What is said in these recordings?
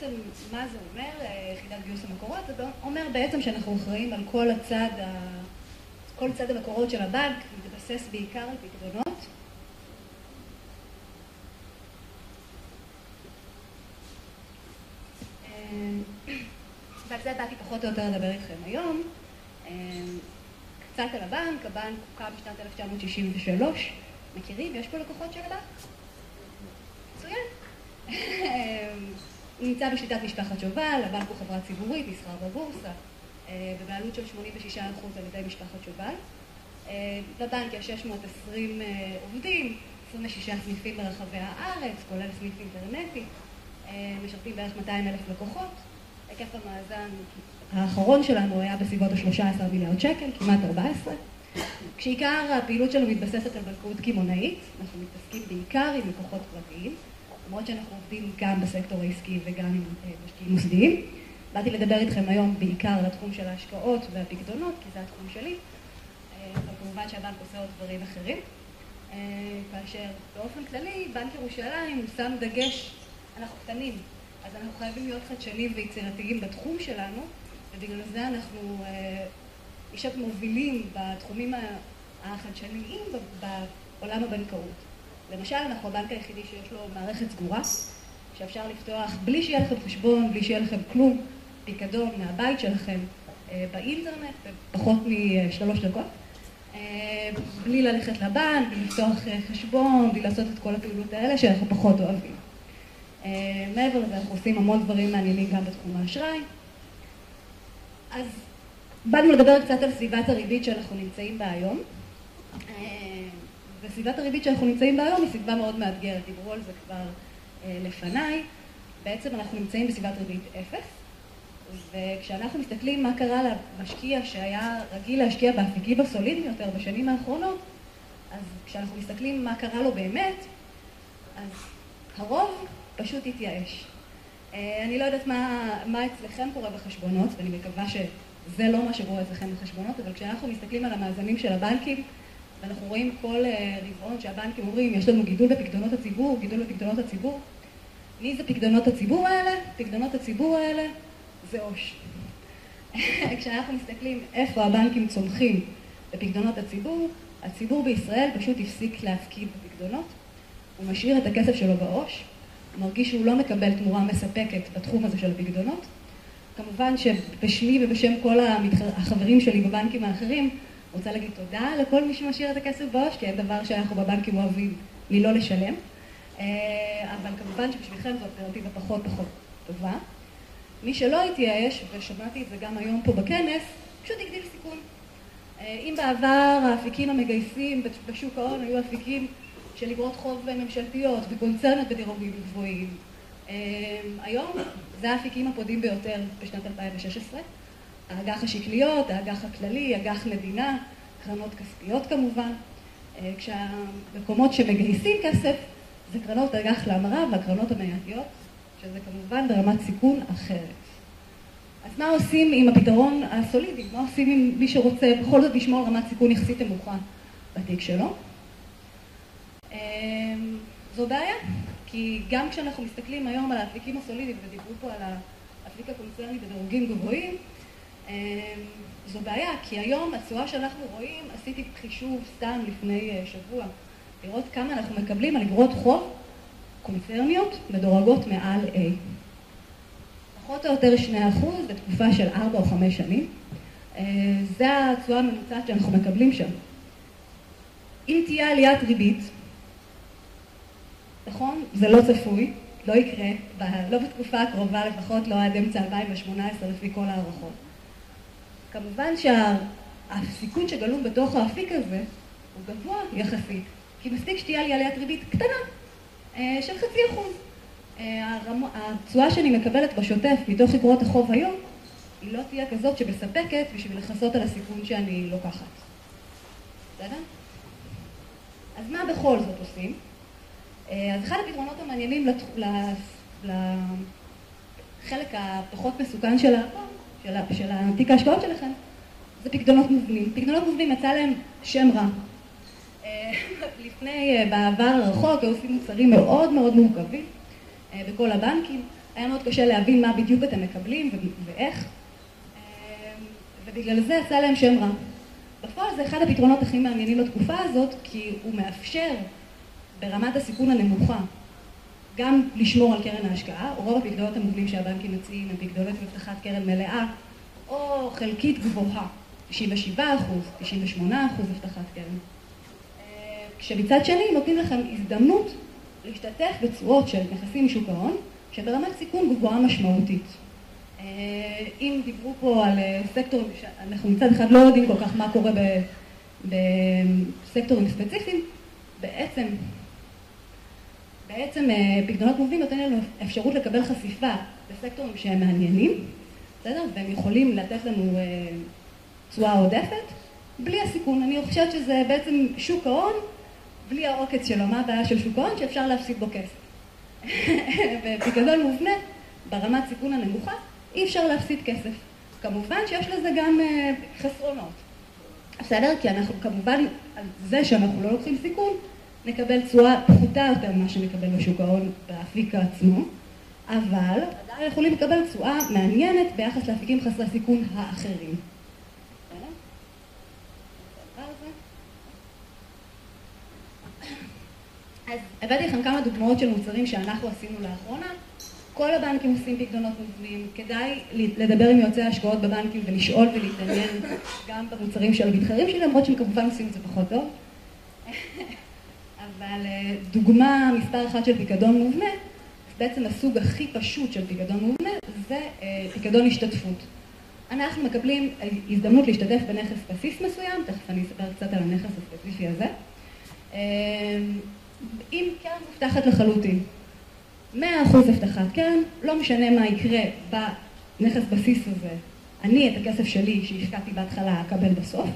בעצם מה זה אומר, יחידת גיוס המקורות? זה אומר בעצם שאנחנו אחראים על כל הצד, כל צד המקורות של הבנק, מתבסס בעיקר על פקדונות. ועל זה באתי פחות או יותר לדבר איתכם היום. קצת על הבנק, הבנק הוקם בשנת 1963, מכירים? יש פה לקוחות של הבנק? מצוין. הוא נמצא בשליטת משפחת שובל, הבנק הוא חברה ציבורית, נסחר בבורסה, בבעלות של 86% על ידי משפחת שובל. בבנק יש 620 עובדים, 26 סניפים ברחבי הארץ, כולל סניף אינטרנטי, משרתים בערך 200 אלף לקוחות. היקף המאזן האחרון שלנו היה בסביבות ה-13 מיליארד שקל, כמעט 14. כשעיקר הפעילות שלנו מתבססת על בנקאות קמעונאית, אנחנו מתעסקים בעיקר עם לקוחות פרטיים, למרות שאנחנו עובדים גם בסקטור העסקי וגם עם משקיעים מוסדיים. באתי לדבר איתכם היום בעיקר על התחום של ההשקעות והפקדונות, כי זה התחום שלי, אבל כמובן שהבנק עושה עוד דברים אחרים. כאשר באופן כללי, בנק ירושלים שם דגש, אנחנו קטנים, אז אנחנו חייבים להיות חדשניים ויצירתיים בתחום שלנו, ובגלל זה אנחנו נשאר מובילים בתחומים החדשניים בעולם הבנקאות. למשל, אנחנו הבנק היחידי שיש לו מערכת סגורה, שאפשר לפתוח בלי שיהיה לכם חשבון, בלי שיהיה לכם כלום, פיקדון מהבית שלכם באינטרנט, בפחות משלוש דקות, בלי ללכת לבנק, בלי לפתוח חשבון, בלי לעשות את כל הפעילות האלה שאנחנו פחות אוהבים. מעבר לזה, אנחנו עושים המון דברים מעניינים גם בתחום האשראי. אז באנו לדבר קצת על סביבת הריבית שאנחנו נמצאים בה היום. וסביבת הריבית שאנחנו נמצאים בה היום היא סביבה מאוד מאתגרת, דיברו על זה כבר לפניי. בעצם אנחנו נמצאים בסביבת ריבית אפס, וכשאנחנו מסתכלים מה קרה למשקיע שהיה רגיל להשקיע באפיקים הסולידיים יותר בשנים האחרונות, אז כשאנחנו מסתכלים מה קרה לו באמת, אז הרוב פשוט התייאש. אני לא יודעת מה אצלכם קורה בחשבונות, ואני מקווה שזה לא מה שקורה אצלכם בחשבונות, אבל כשאנחנו מסתכלים על המאזנים של הבנקים, ואנחנו רואים כל רבעון שהבנקים אומרים, יש לנו גידול בפקדונות הציבור, גידול בפקדונות הציבור. מי זה פקדונות הציבור האלה? פקדונות הציבור האלה זה עו"ש. כשאנחנו מסתכלים איפה הבנקים צומחים בפקדונות הציבור, הציבור בישראל פשוט הפסיק להפקיד בפקדונות, הוא משאיר את הכסף שלו בעו"ש, הוא מרגיש שהוא לא מקבל תמורה מספקת בתחום הזה של הפקדונות. כמובן שבשמי ובשם כל החברים שלי בבנקים האחרים, רוצה להגיד תודה לכל מי שמשאיר את הכסף בעו"ש, כי אין דבר שאנחנו בבנקים אוהבים מלא לשלם. אבל כמובן שבשבילכם זו אלטרנטיבה פחות פחות טובה. מי שלא התייאש, ושמעתי את זה גם היום פה בכנס, פשוט הגדיל סיכון. אם בעבר האפיקים המגייסים בשוק ההון היו אפיקים של אגרות חוב ממשלתיות וקונצרניות בדירוגים גבוהים, היום זה האפיקים הפודים ביותר בשנת 2016. האג"ח השקליות, האג"ח הכללי, אג"ח מדינה, קרנות כספיות כמובן. כשהמקומות שמגייסים כסף זה קרנות אג"ח להמרה והקרנות המנייתיות, שזה כמובן ברמת סיכון אחרת. אז מה עושים עם הפתרון הסולידי? מה עושים עם מי שרוצה בכל זאת לשמור רמת סיכון יחסית נמוכה בתיק שלו? זו בעיה, כי גם כשאנחנו מסתכלים היום על האפיקים הסולידיים, ודיברו פה על האפיק הקונצרני בדירוגים גבוהים, זו בעיה, כי היום התשואה שאנחנו רואים, עשיתי חישוב סתם לפני שבוע, לראות כמה אנחנו מקבלים על אגרות חוב קונצרניות מדורגות מעל A. פחות או יותר 2% בתקופה של 4 או 5 שנים. זה התשואה הממוצעת שאנחנו מקבלים שם. אם תהיה עליית ריבית, נכון? זה לא צפוי, לא יקרה, לא בתקופה הקרובה, לפחות לא עד אמצע 2018 לפי כל הערכות. כמובן שהסיכון שגלום בתוך האפיק הזה הוא גבוה יחסית, כי מספיק שתהיה לי עליית ריבית קטנה של חצי אחוז. התשואה שאני מקבלת בשוטף מתוך אגרות החוב היום, היא לא תהיה כזאת שמספקת בשביל לכסות על הסיכון שאני לוקחת. בסדר? אז מה בכל זאת עושים? אז אחד הפתרונות המעניינים לחלק הפחות מסוכן של תיק ההשקעות שלכם, זה פקדונות מובנים. פקדונות מובנים יצא להם שם רע. לפני, בעבר הרחוק, היו עושים מוצרים מאוד מאוד מורכבים בכל הבנקים. היה מאוד קשה להבין מה בדיוק אתם מקבלים ואיך, ובגלל זה יצא להם שם רע. בפועל זה אחד הפתרונות הכי מעניינים לתקופה הזאת, כי הוא מאפשר ברמת הסיכון הנמוכה גם לשמור על קרן ההשקעה, רוב הפקדונות המובנים שהבנקים מציעים הם פקדונות הבטחת קרן מלאה או חלקית גבוהה, 97 אחוז, 98 אחוז הבטחת קרן. כשמצד שני נותנים לכם הזדמנות להשתתף בתשואות של נכסים משוק ההון שברמת סיכון גבוהה משמעותית. אם דיברו פה על סקטורים, אנחנו מצד אחד לא יודעים כל כך מה קורה בסקטורים ספציפיים, בעצם בעצם פקדונות מובנים נותן לנו אפשרות לקבל חשיפה בסקטורים שהם מעניינים, בסדר? והם יכולים לתת לנו תשואה עודפת בלי הסיכון. אני חושבת שזה בעצם שוק ההון בלי העוקץ שלו. מה הבעיה של שוק ההון? שאפשר להפסיד בו כסף. ופקדון מובנה ברמת סיכון הנמוכה אי אפשר להפסיד כסף. כמובן שיש לזה גם חסרונות. בסדר? כי אנחנו כמובן על זה שאנחנו לא לוקחים סיכון נקבל תשואה פחותה יותר ממה שנקבל בשוק ההון באפיק עצמו, אבל עדיין יכולים לקבל תשואה מעניינת ביחס לאפיקים חסרי סיכון האחרים. אז הבאתי לכם כמה דוגמאות של מוצרים שאנחנו עשינו לאחרונה. כל הבנקים עושים פקדונות מובנים, כדאי לדבר עם יועצי ההשקעות בבנקים ולשאול ולהתעניין גם במוצרים של המתחרים שלי, למרות שהם כמובן עושים את זה פחות טוב. אבל דוגמה מספר אחת של פקדון מובנה, בעצם הסוג הכי פשוט של פקדון מובנה, זה פקדון השתתפות. אנחנו מקבלים הזדמנות להשתתף בנכס בסיס מסוים, תכף אני אספר קצת על הנכס הספציפי הזה, עם קרן מובטחת לחלוטין. מאה אחוז הבטחת קרן, לא משנה מה יקרה בנכס בסיס הזה, אני את הכסף שלי שהשקעתי בהתחלה אקבל בסוף?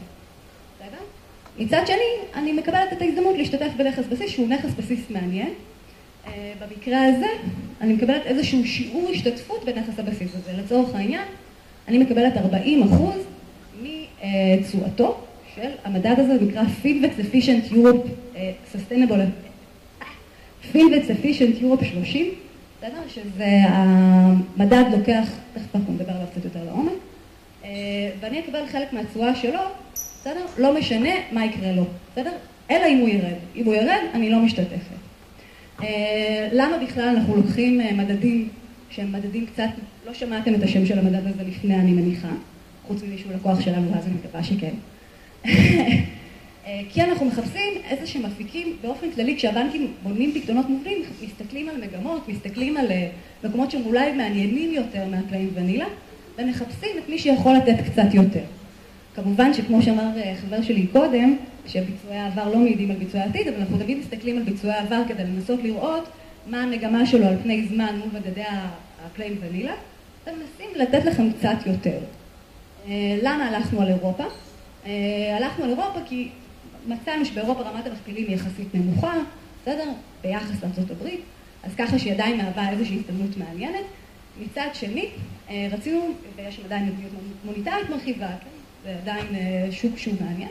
מצד שני, אני מקבלת את ההזדמנות להשתתף בנכס בסיס שהוא נכס בסיס מעניין. במקרה הזה, אני מקבלת איזשהו שיעור השתתפות בנכס הבסיס הזה. לצורך העניין, אני מקבלת 40 אחוז מתשואתו של המדד הזה, זה נקרא Finvex Efficient Europe Sustainable Finvex Efficient Europe 30, בסדר? שזה המדד לוקח, תכף אנחנו נדבר עליו קצת יותר לעומק, ואני אקבל חלק מהתשואה שלו, בסדר? לא משנה מה יקרה לו, בסדר? אלא אם הוא ירד. אם הוא ירד, אני לא משתתפת. למה בכלל אנחנו לוקחים מדדים שהם מדדים קצת, לא שמעתם את השם של המדד הזה לפני, אני מניחה, חוץ ממישהו לקוח שלנו, ואז אני מקווה שכן. כי אנחנו מחפשים איזה שהם אפיקים, באופן כללי, כשהבנקים בונים פקדונות מובנים, מסתכלים על מגמות, מסתכלים על מקומות שהם אולי מעניינים יותר מהפלאים ונילה, ומחפשים את מי שיכול לתת קצת יותר. כמובן שכמו שאמר חבר שלי קודם, שביצועי העבר לא מעידים על ביצועי העתיד, אבל אנחנו תמיד מסתכלים על ביצועי העבר כדי לנסות לראות מה המגמה שלו על פני זמן מול מדדי הפלאים ונילה, ומנסים לתת לכם קצת יותר. למה הלכנו על אירופה? הלכנו על אירופה כי מצאנו שבאירופה רמת המכפילים היא יחסית נמוכה, בסדר? ביחס לארצות הברית, אז ככה שהיא עדיין מהווה איזושהי הזדמנות מעניינת. מצד שני, רצינו, ויש שם עדיין מדיניות מוניטרית מרחיבה, זה עדיין שוק שהוא מעניין.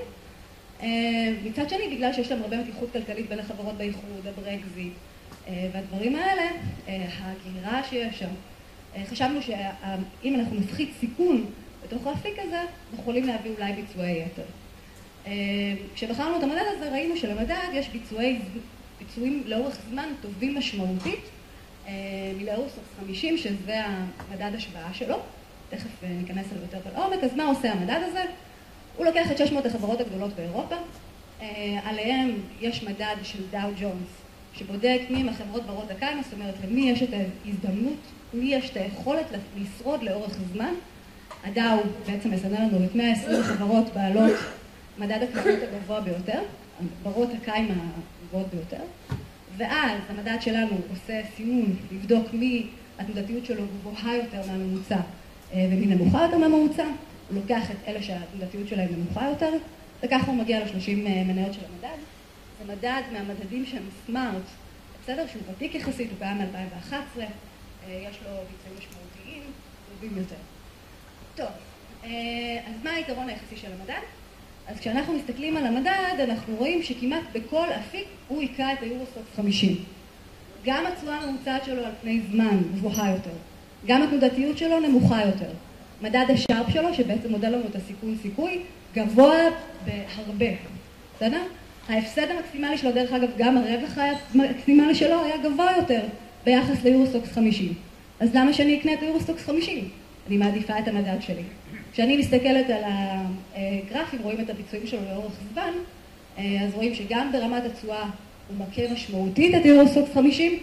מצד שני, בגלל שיש להם הרבה מתיחות כלכלית בין החברות באיחוד, הברקזיט והדברים האלה, ההגירה שיש שם, חשבנו שאם אנחנו נפחית סיכון בתוך האפיק הזה, אנחנו יכולים להביא אולי ביצועי יתר. כשבחרנו את המדד הזה, ראינו שלמדד יש ביצועים לאורך זמן טובים משמעותית מלאורסקס 50, שזה המדד השוואה שלו. תכף ניכנס אליו יותר לעומק. אז מה עושה המדד הזה? הוא לוקח את 600 החברות הגדולות באירופה, עליהם יש מדד של דאו ג'ונס, שבודק מי הם החברות ברות הקיימא, זאת אומרת, למי יש את ההזדמנות, מי יש את היכולת לשרוד לאורך זמן. הדאו בעצם מסנן לנו את 120 חברות בעלות מדד הקיימות הגבוה ביותר, ברות הקיימא הגבוהות ביותר, ואז המדד שלנו עושה סינון לבדוק מי התנודתיות שלו גבוהה יותר מהממוצע ומי נמוכה יותר מהממוצע, הוא לוקח את אלה שהתנודתיות שלהם נמוכה יותר, וככה הוא מגיע ל-30 מניות של המדד. זה מדד מהמדדים שהם סמארט, בסדר? שהוא ותיק יחסית, הוא קיים מ-2011, יש לו ביצועים משמעותיים, טובים יותר. טוב, אז מה היתרון היחסי של המדד? אז כשאנחנו מסתכלים על המדד, אנחנו רואים שכמעט בכל אפיק הוא היכה את היורוסטוקס 50. גם התשואה הממוצעת שלו על פני זמן גבוהה יותר. גם התנודתיות שלו נמוכה יותר. מדד השארפ שלו, שבעצם מודד לנו את הסיכון סיכוי, גבוה בהרבה, בסדר? ההפסד המקסימלי שלו, דרך אגב, גם הרווח המקסימלי שלו היה גבוה יותר ביחס ליורוסטוקס 50. אז למה שאני אקנה את היורוסטוקס 50? אני מעדיפה את המדד שלי. כשאני מסתכלת על הגרפים, רואים את הביצועים שלו לאורך זמן, אז רואים שגם ברמת התשואה הוא מכה משמעותית את יורוסטוקס 50,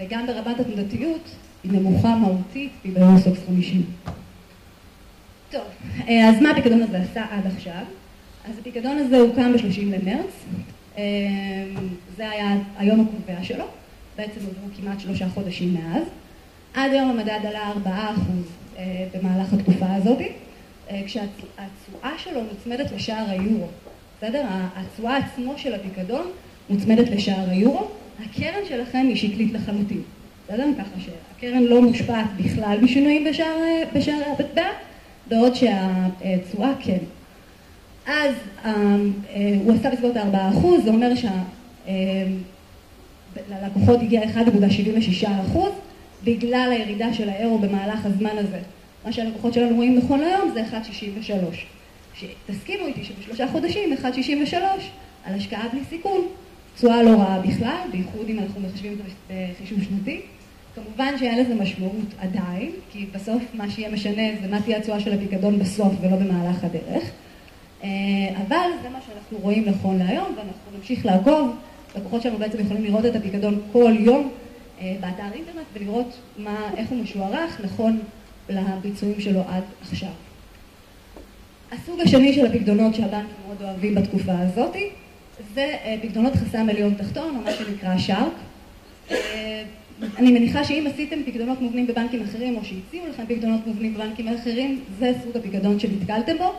וגם ברמת התנודתיות היא נמוכה מהותית מביורוסטוקס 50. טוב, אז מה הפיקדון הזה עשה עד עכשיו? אז הפיקדון הזה הוקם ב-30 למרץ, זה היה היום הקובע שלו, בעצם עברו כמעט שלושה חודשים מאז. עד היום המדד עלה 4% במהלך התקופה הזאת, כשהתשואה שלו מוצמדת לשער היורו, בסדר? התשואה עצמו של הפיקדון מוצמדת לשער היורו, הקרן שלכם היא שקלית לחלוטין, בסדר? ככה שהקרן לא מושפעת בכלל משינויים בשער המטבע, בעוד שהתשואה כן. אז הוא עשה בסביבות ה-4%, זה אומר שללקוחות הגיע 1.76% בגלל הירידה של האירו במהלך הזמן הזה. מה שהלקוחות שלנו רואים נכון להיום זה 1.63. שתסכימו איתי שבשלושה חודשים 1.63 על השקעה בלי סיכון, תשואה לא רעה בכלל, בייחוד אם אנחנו מחשבים את זה בחישוב שנתי. כמובן שאין לזה משמעות עדיין, כי בסוף מה שיהיה משנה זה מה תהיה התשואה של הפיקדון בסוף ולא במהלך הדרך. אבל זה מה שאנחנו רואים נכון להיום ואנחנו נמשיך לעקוב. לקוחות שלנו בעצם יכולים לראות את הפיקדון כל יום באתר אינטרנט ולראות מה, איך הוא משוערך נכון לביצועים שלו עד עכשיו. הסוג השני של הפקדונות שהבנקים מאוד אוהבים בתקופה הזאת זה פקדונות חסם עליון תחתון או מה שנקרא שארק. אני מניחה שאם עשיתם פקדונות מובנים בבנקים אחרים או שהציעו לכם פקדונות מובנים בבנקים אחרים זה סוג הפקדון שנתקלתם בו.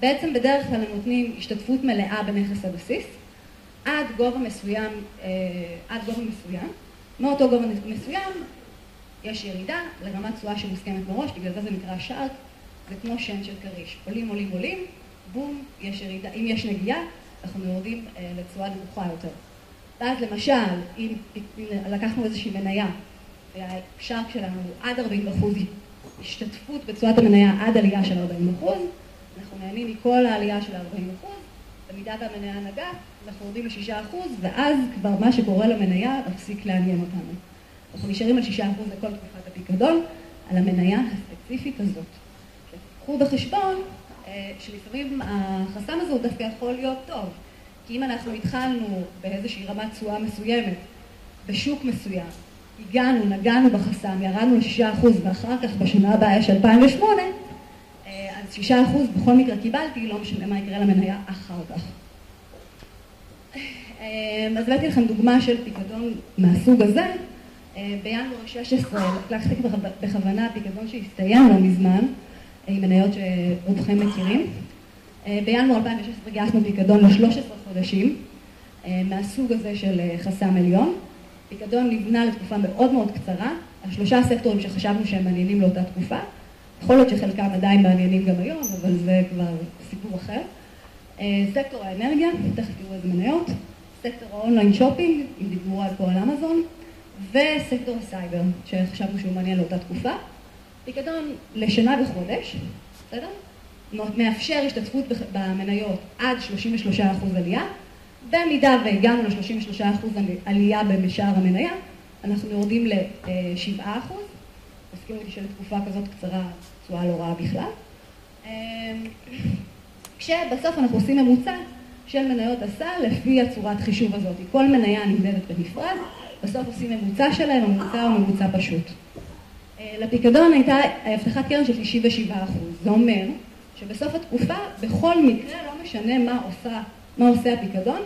בעצם בדרך כלל הם נותנים השתתפות מלאה בנכס הבסיס עד גובה מסוים, עד גובה מסוים. מאותו גובה מסוים יש ירידה לרמת תשואה שמוסכמת מראש, בגלל זה זה נקרא שארק, זה כמו שן של כריש. עולים, עולים, עולים, בום, יש ירידה. אם יש נגיעה, אנחנו יורדים לתשואה נמוכה יותר. ואז למשל, אם לקחנו איזושהי מניה והשארק שלנו עד 40 אחוז השתתפות בתשואת המניה עד עלייה של 40 אחוז, אנחנו נהנים מכל העלייה של 40 אחוז, במידה והמניה נגעה, אנחנו יורדים ל-6 אחוז, ואז כבר מה שקורה למניה מפסיק לעניין אותנו. אנחנו נשארים על 6 אחוז לכל תקופת הפיקדון, על המניה הספציפית הזאת. קחו בחשבון שלפעמים החסם הזה הוא דווקא יכול להיות טוב, כי אם אנחנו התחלנו באיזושהי רמת תשואה מסוימת, בשוק מסוים, הגענו, נגענו בחסם, ירדנו ל-6 אחוז, ואחר כך בשנה הבאה יש 2008, אז 6 אחוז בכל מקרה קיבלתי, לא משנה מה יקרה למניה אחר כך. אז הבאתי לכם דוגמה של פיקדון מהסוג הזה. בינואר 16, לקחתי בכוונה פיקדון שהסתיים לא מזמן, עם מניות שרובכם מכירים. בינואר 2016 גייסנו פיקדון ל-13 חודשים, מהסוג הזה של חסם עליון. פיקדון נבנה לתקופה מאוד מאוד קצרה, על שלושה סקטורים שחשבנו שהם מעניינים לאותה תקופה. יכול להיות שחלקם עדיין מעניינים גם היום, אבל זה כבר סיפור אחר. סקטור האנרגיה, תכף תראו איזה מניות. סקטור ה online shopping, אם דיברו על פה על אמזון. וסקטור הסייבר, שחשבנו שהוא מעניין לאותה תקופה. פיקדון לשנה וחודש, בסדר? מאפשר השתתפות במניות עד 33% עלייה. במידה והגענו ל-33% עלייה בשער המניה, אנחנו יורדים ל-7%. תסכימו אותי שלתקופה כזאת קצרה תשואה לא רעה בכלל. כשבסוף אנחנו עושים ממוצע של מניות הסל לפי הצורת חישוב הזאת. כל מניה נמדדת בנפרד, בסוף עושים ממוצע שלהם, הממוצע הוא ממוצע פשוט. לפיקדון הייתה הבטחת קרן של 97%. זה אומר שבסוף התקופה, בכל מקרה, לא משנה מה עושה, מה עושה הפיקדון,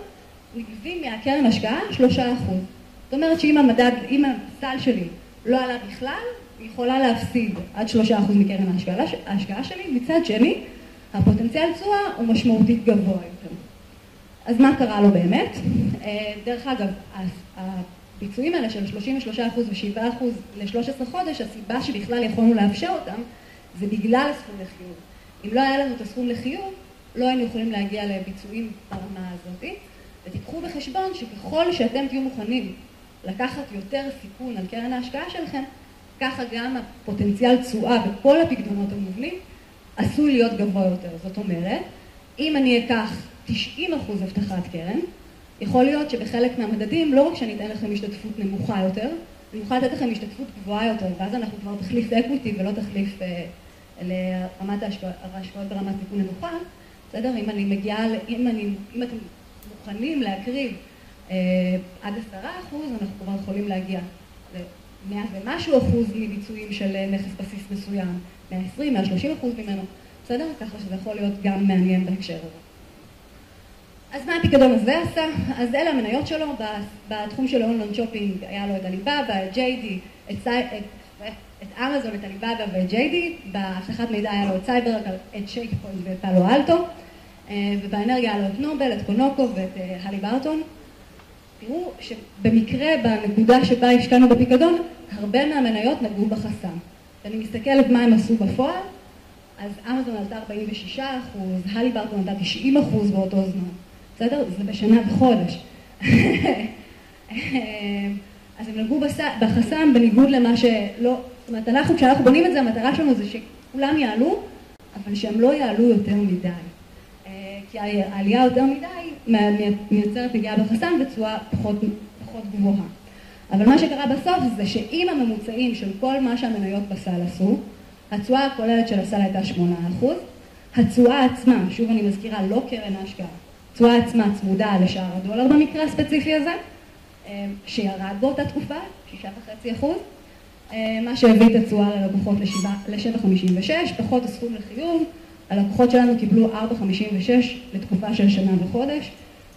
נגבים מהקרן השקעה 3%. זאת אומרת שאם המדד, אם הסל שלי לא עלה בכלל, היא יכולה להפסיד עד 3% מקרן ההשקעה שלי, מצד שני, הפוטנציאל תשואה הוא משמעותית גבוה יותר. אז מה קרה לו באמת? דרך אגב, הביצועים האלה של 33% ו-7% ל-13 חודש, הסיבה שבכלל יכולנו לאפשר אותם, זה בגלל הסכום לחיוב. אם לא היה לנו את הסכום לחיוב, לא היינו יכולים להגיע לביצועים ברמה הזאת. ותיקחו בחשבון שככל שאתם תהיו מוכנים לקחת יותר סיכון על קרן ההשקעה שלכם, ככה גם הפוטנציאל תשואה בכל הפקדונות המובנים עשוי להיות גבוה יותר. זאת אומרת, אם אני אקח 90% הבטחת קרן, יכול להיות שבחלק מהמדדים לא רק שאני אתן לכם השתתפות נמוכה יותר, אני אוכל לתת לכם השתתפות גבוהה יותר, ואז אנחנו כבר תחליף אקוויטי ולא תחליף אה, לרמת ההשקעות ברמת סיכון נמוכה, בסדר? אם אני מגיעה, אם, אני, אם אתם מוכנים להקריב אה, עד עשרה אחוז, אנחנו כבר יכולים להגיע למאה ומשהו אחוז מביצועים של אה, נכס בסיס מסוים, 120, 130 אחוז ממנו, בסדר? ככה שזה יכול להיות גם מעניין בהקשר הזה. אז מה הפיקדון הזה עשה? אז אלה המניות שלו, בתחום של אונלון שופינג היה לו את הליבאבא, את ג'יי את, את, את אמזון, את הליבאבא ואת ג'יי באבטחת מידע היה לו את סייבר, את שייק פוינט ואת פאלו אלטו, אה, ובאנרגיה היה לו את נובל, את קונוקו ואת אה, הלי ברטון. תראו שבמקרה, בנקודה שבה השקענו בפיקדון, הרבה מהמניות נגעו בחסם. כשאני מסתכלת מה הם עשו בפועל, אז אמזון עלתה 46 אחוז, הלי ברטון עלתה 90 אחוז באותו זמן. בסדר? זה בשנה וחודש. אז הם נגעו בחסם בניגוד למה שלא, זאת אומרת, אנחנו, כשאנחנו בונים את זה, המטרה שלנו זה שכולם יעלו, אבל שהם לא יעלו יותר מדי. אה, כי העלייה יותר מדי מייצרת נגיעה בחסם בצורה פחות, פחות גבוהה. אבל מה שקרה בסוף זה שאם הממוצעים של כל מה שהמניות בסל עשו, התשואה הכוללת של הסל הייתה 8%, התשואה עצמה, שוב אני מזכירה, לא קרן ההשקעה, התשואה עצמה צמודה לשער הדולר במקרה הספציפי הזה, שירד באותה תקופה, 6.5 אה, מה שהביא את התשואה ללקוחות ל-7.56, פחות הסכום לחיוב, הלקוחות שלנו קיבלו 4.56 לתקופה של שנה וחודש,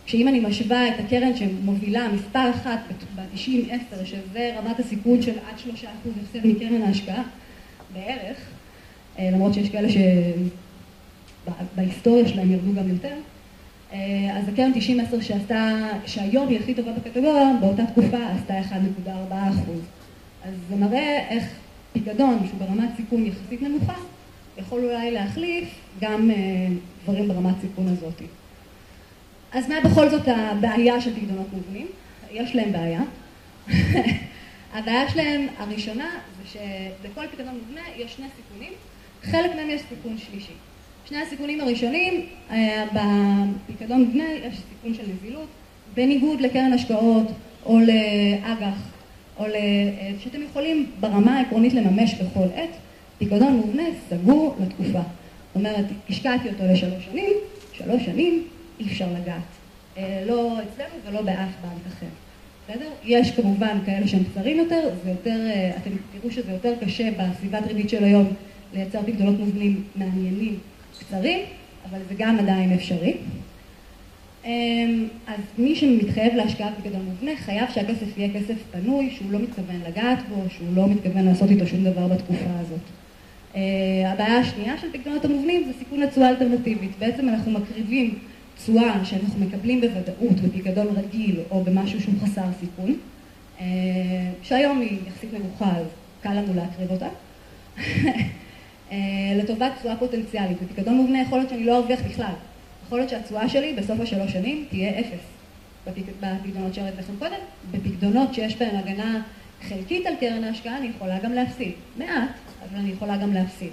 שאם אני משווה את הקרן שמובילה מספר אחת ב-90-10, שזה רמת הסיכון של עד 3% הפסד מקרן ההשקעה, בערך, אה, למרות שיש כאלה שבהיסטוריה שלהם ירדו גם יותר, אז הקרן 90-10 שעשתה, שהיום היא הכי טובה בקטגוריה, באותה תקופה עשתה 1.4 אז זה מראה איך פיקדון שהוא ברמת סיכון יחסית נמוכה, יכול אולי להחליף גם אה, דברים ברמת סיכון הזאת. אז מה בכל זאת הבעיה של פיקדונות מובנים? יש להם בעיה. הבעיה שלהם הראשונה זה שבכל פיקדון מובנה יש שני סיכונים, חלק מהם יש סיכון שלישי. שני הסיכונים הראשונים, אה, בפיקדון מבנה יש סיכון של נזילות, בניגוד לקרן השקעות או לאג"ח, או אה, שאתם יכולים ברמה העקרונית לממש בכל עת, פיקדון מובנה סגור לתקופה. זאת אומרת, השקעתי אותו לשלוש שנים, שלוש שנים אי אפשר לגעת. אה, לא אצלנו ולא באף בנק אחר. בסדר? יש כמובן כאלה שהם קצרים יותר, זה יותר, אתם תראו שזה יותר קשה בסביבת ריבית של היום לייצר פקדונות מובנים מעניינים קצרים, אבל זה גם עדיין אפשרי. אמ, אז מי שמתחייב להשקעה בפיקדון מובנה חייב שהכסף יהיה כסף פנוי, שהוא לא מתכוון לגעת בו, שהוא לא מתכוון לעשות איתו שום דבר בתקופה הזאת. אה, הבעיה השנייה של פיקדונות המובנים זה סיכון לתשואה אלטרנטיבית. בעצם אנחנו מקריבים תשואה שאנחנו מקבלים בוודאות בפיקדון רגיל או במשהו שהוא חסר סיכון, אה, שהיום היא יחסית נמוכה אז קל לנו להקריב אותה. אה, לטובת תשואה פוטנציאלית. בפיקדון מובנה יכול להיות שאני לא ארוויח בכלל. יכול להיות שהתשואה שלי בסוף השלוש שנים תהיה אפס. בפקדונות שהראיתי לכם קודם, בפקדונות שיש בהן הגנה חלקית על קרן ההשקעה, אני יכולה גם להפסיד. מעט, אבל אני יכולה גם להפסיד.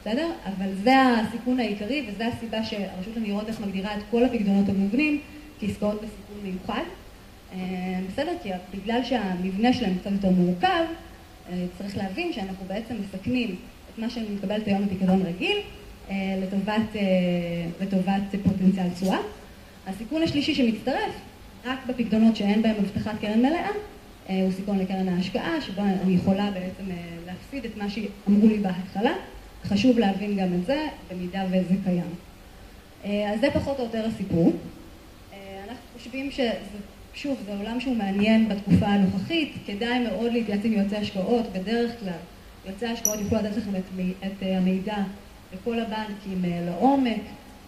בסדר? אבל זה הסיכון העיקרי וזו הסיבה שהרשות לניירות איך מגדירה את כל הפקדונות המובנים כעסקאות בסיכון מיוחד. אה, בסדר? כי בגלל שהמבנה שלהם קצת יותר מורכב, אה, צריך להבין שאנחנו בעצם מסכנים מה שאני מקבלת היום בפיקדון רגיל אה, לטובת, אה, לטובת פוטנציאל תשואה. הסיכון השלישי שמצטרף רק בפקדונות שאין בהם הבטחת קרן מלאה אה, הוא סיכון לקרן ההשקעה, שבו אני יכולה בעצם להפסיד את מה שאמרו לי בהתחלה. חשוב להבין גם את זה, במידה וזה קיים. אז זה פחות או יותר הסיפור. אנחנו חושבים שזה, שוב, זה עולם שהוא מעניין בתקופה הנוכחית, כדאי מאוד להתייעץ עם יועצי השקעות, בדרך כלל יועצי ההשקעות יוכלו לתת לכם את, את אה, המידע לכל הבנקים אה, לעומק.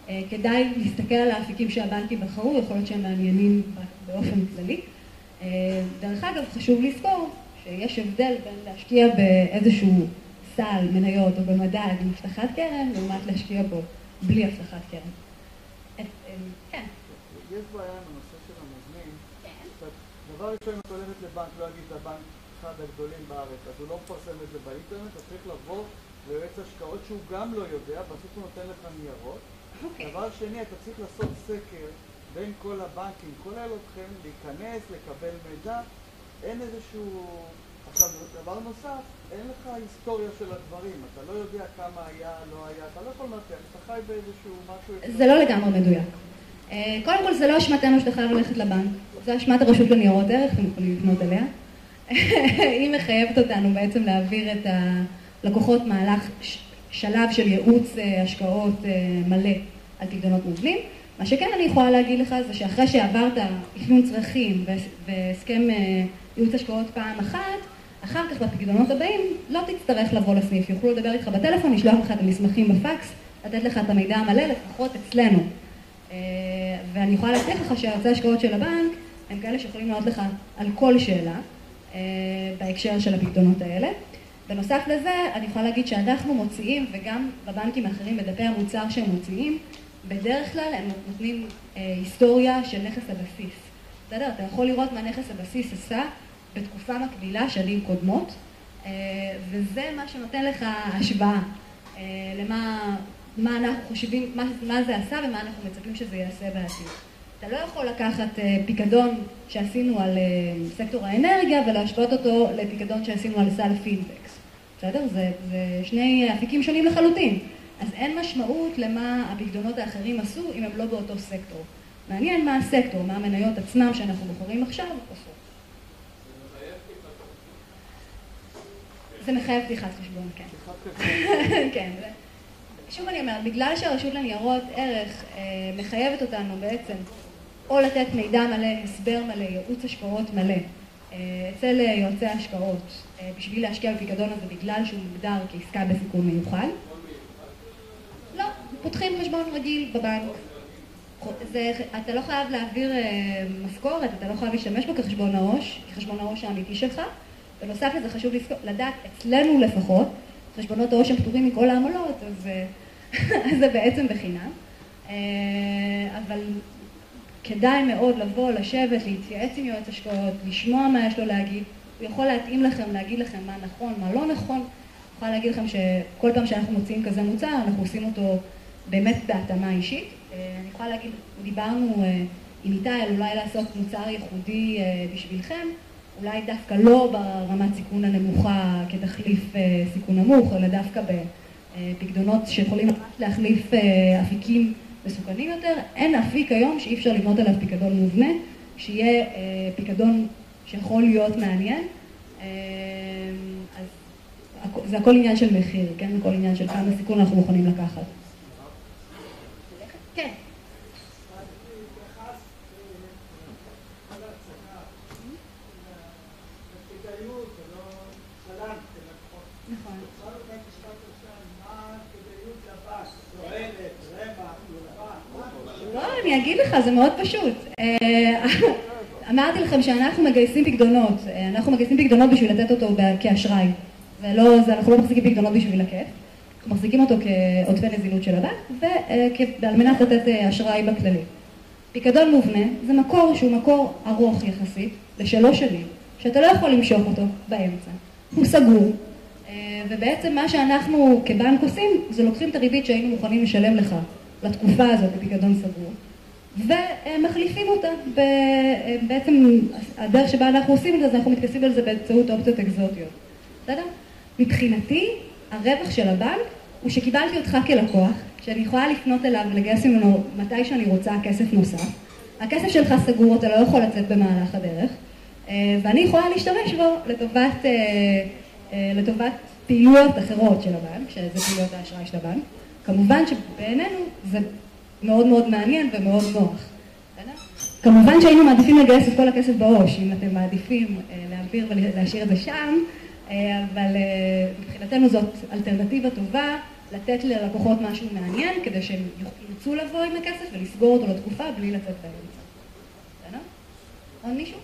אה, כדאי להסתכל על האפיקים שהבנקים בחרו, יכול להיות שהם מעניינים באופן כללי. דרך אגב, חשוב לזכור שיש הבדל בין להשקיע באיזשהו סל מניות או במדד עם הבטחת קרן, לעומת להשקיע בו בלי הבטחת קרן. כן. יש בעיה עם הנושא של המבנים. כן. דבר ראשון, אם את הולכת לבנק, לא אגיד לבנק אחד הגדולים בארץ, אז הוא לא מפרסם את זה באינטרנט, אתה צריך לבוא ליועץ השקעות שהוא גם לא יודע, בסוף הוא נותן לך ניירות. אוקיי. דבר שני, אתה צריך לעשות סקר בין כל הבנקים, כולל אתכם, להיכנס, לקבל מידע. אין איזשהו... עכשיו, דבר נוסף, אין לך היסטוריה של הדברים, אתה לא יודע כמה היה, לא היה, אתה לא יכול לנתח, אתה חי באיזשהו משהו... זה לא לגמרי מדויק. אה, קודם כל זה לא אשמתנו שאתה חייב ללכת לבנק, זה אשמת הרשות לניירות ערך, אתם יכולים לפנות אליה. היא מחייבת אותנו בעצם להעביר את הלקוחות מהלך שלב של ייעוץ אה, השקעות אה, מלא על פקדונות מובנים. מה שכן אני יכולה להגיד לך זה שאחרי שעברת אפיון צרכים והסכם ייעוץ השקעות פעם אחת, אחר כך בפקדונות הבאים לא תצטרך לבוא לסניף, יוכלו לדבר איתך בטלפון, לשלוח לך את המסמכים בפקס, לתת לך את המידע המלא, לפחות אצלנו. אה, ואני יכולה להבטיח לך שהיועצי ההשקעות של הבנק הם כאלה שיכולים לענות לך על כל שאלה אה, בהקשר של הפקדונות האלה. בנוסף לזה, אני יכולה להגיד שאנחנו מוציאים, וגם בבנקים האחרים בדפי המוצר שהם מוציאים, בדרך כלל הם נותנים אה, היסטוריה של נכס הבסיס. בסדר? אתה יכול לראות מה נכס הבסיס עשה בתקופה מקבילה, שנים קודמות, וזה מה שנותן לך השוואה למה מה אנחנו חושבים, מה, מה זה עשה ומה אנחנו מצפים שזה יעשה בעתיד. אתה לא יכול לקחת אה, פיקדון שעשינו על אה, סקטור האנרגיה ולהשוות אותו לפיקדון שעשינו על סל פינטקס. בסדר? זה, זה שני אפיקים שונים לחלוטין. אז אין משמעות למה הפיקדונות האחרים עשו אם הם לא באותו סקטור. מעניין מה הסקטור, מה המניות עצמם שאנחנו בוחרים עכשיו עשו. זה מחייב פתיחת חשבון, כן. כן. שוב אני אומרת, בגלל שהרשות לניירות ערך אה, מחייבת אותנו בעצם או לתת מידע מלא, הסבר מלא, ייעוץ השקעות מלא. אה, אצל יועצי ההשקעות אה, בשביל להשקיע בפיקדון הזה בגלל שהוא מוגדר כעסקה בסיכון מיוחד. לא, פותחים חשבון רגיל בבנק. זה, אתה לא חייב להעביר אה, משכורת, אתה לא חייב להשתמש בו כחשבון העו"ש, כחשבון העו"ש האמיתי שלך. בנוסף לזה חשוב לדעת, אצלנו לפחות, חשבונות העו"ש הם פטורים מכל העמלות, אז אה, אז זה בעצם בחינם. אה, אבל כדאי מאוד לבוא, לשבת, להתייעץ עם יועץ השקעות, לשמוע מה יש לו להגיד. הוא יכול להתאים לכם, להגיד לכם מה נכון, מה לא נכון. אני יכולה להגיד לכם שכל פעם שאנחנו מוציאים כזה מוצר, אנחנו עושים אותו באמת בהתאמה אישית. אה, אני יכולה להגיד, דיברנו אה, עם איתי על אולי לעשות מוצר ייחודי בשבילכם, אולי דווקא לא ברמת סיכון הנמוכה כתחליף סיכון נמוך, אלא דווקא ב... פקדונות שיכולים להחליף אה, אפיקים מסוכנים יותר, אין אפיק היום שאי אפשר לבנות עליו פיקדון מובנה, שיהיה אה, פיקדון שיכול להיות מעניין, אה, אז זה הכל עניין של מחיר, כן? הכל עניין של כמה סיכון אנחנו מוכנים לקחת. כן. אני אגיד לך, זה מאוד פשוט. אה, אמרתי לכם שאנחנו מגייסים פקדונות, אה, אנחנו מגייסים פקדונות בשביל לתת אותו כאשראי. ולא, אנחנו לא מחזיקים פקדונות בשביל הכיף, אנחנו מחזיקים אותו כעודפי נזילות של הבנק, ועל מנת לתת אה, אשראי בכללי. פיקדון מובנה זה מקור שהוא מקור ארוך יחסית, לשלוש שנים, שאתה לא יכול למשוך אותו באמצע. הוא סגור, ובעצם מה שאנחנו כבנק עושים, זה לוקחים את הריבית שהיינו מוכנים לשלם לך לתקופה הזאת בפיקדון סגור, ומחליפים אותה. בעצם הדרך שבה אנחנו עושים את זה, אז אנחנו מתכסים על זה באמצעות אופציות אקזוטיות. בסדר? מבחינתי, הרווח של הבנק הוא שקיבלתי אותך כלקוח, שאני יכולה לפנות אליו ולגייס ממנו מתי שאני רוצה כסף נוסף. הכסף שלך סגור, אתה לא יכול לצאת במהלך הדרך, אה, ואני יכולה להשתמש בו לטובת, אה, אה, לטובת פעילויות אחרות של הבנק, שזה פעילויות האשראי של הבנק. כמובן שבעינינו זה מאוד מאוד מעניין ומאוד נוח. כמובן שהיינו מעדיפים לגייס את כל הכסף בראש, אם אתם מעדיפים אה, להעביר ולהשאיר את זה שם, אה, אבל אה, מבחינתנו זאת אלטרנטיבה טובה, לתת ללקוחות משהו מעניין, כדי שהם ירצו לבוא עם הכסף ולסגור אותו לתקופה בלי לצאת באמצע. בסדר? עוד מישהו?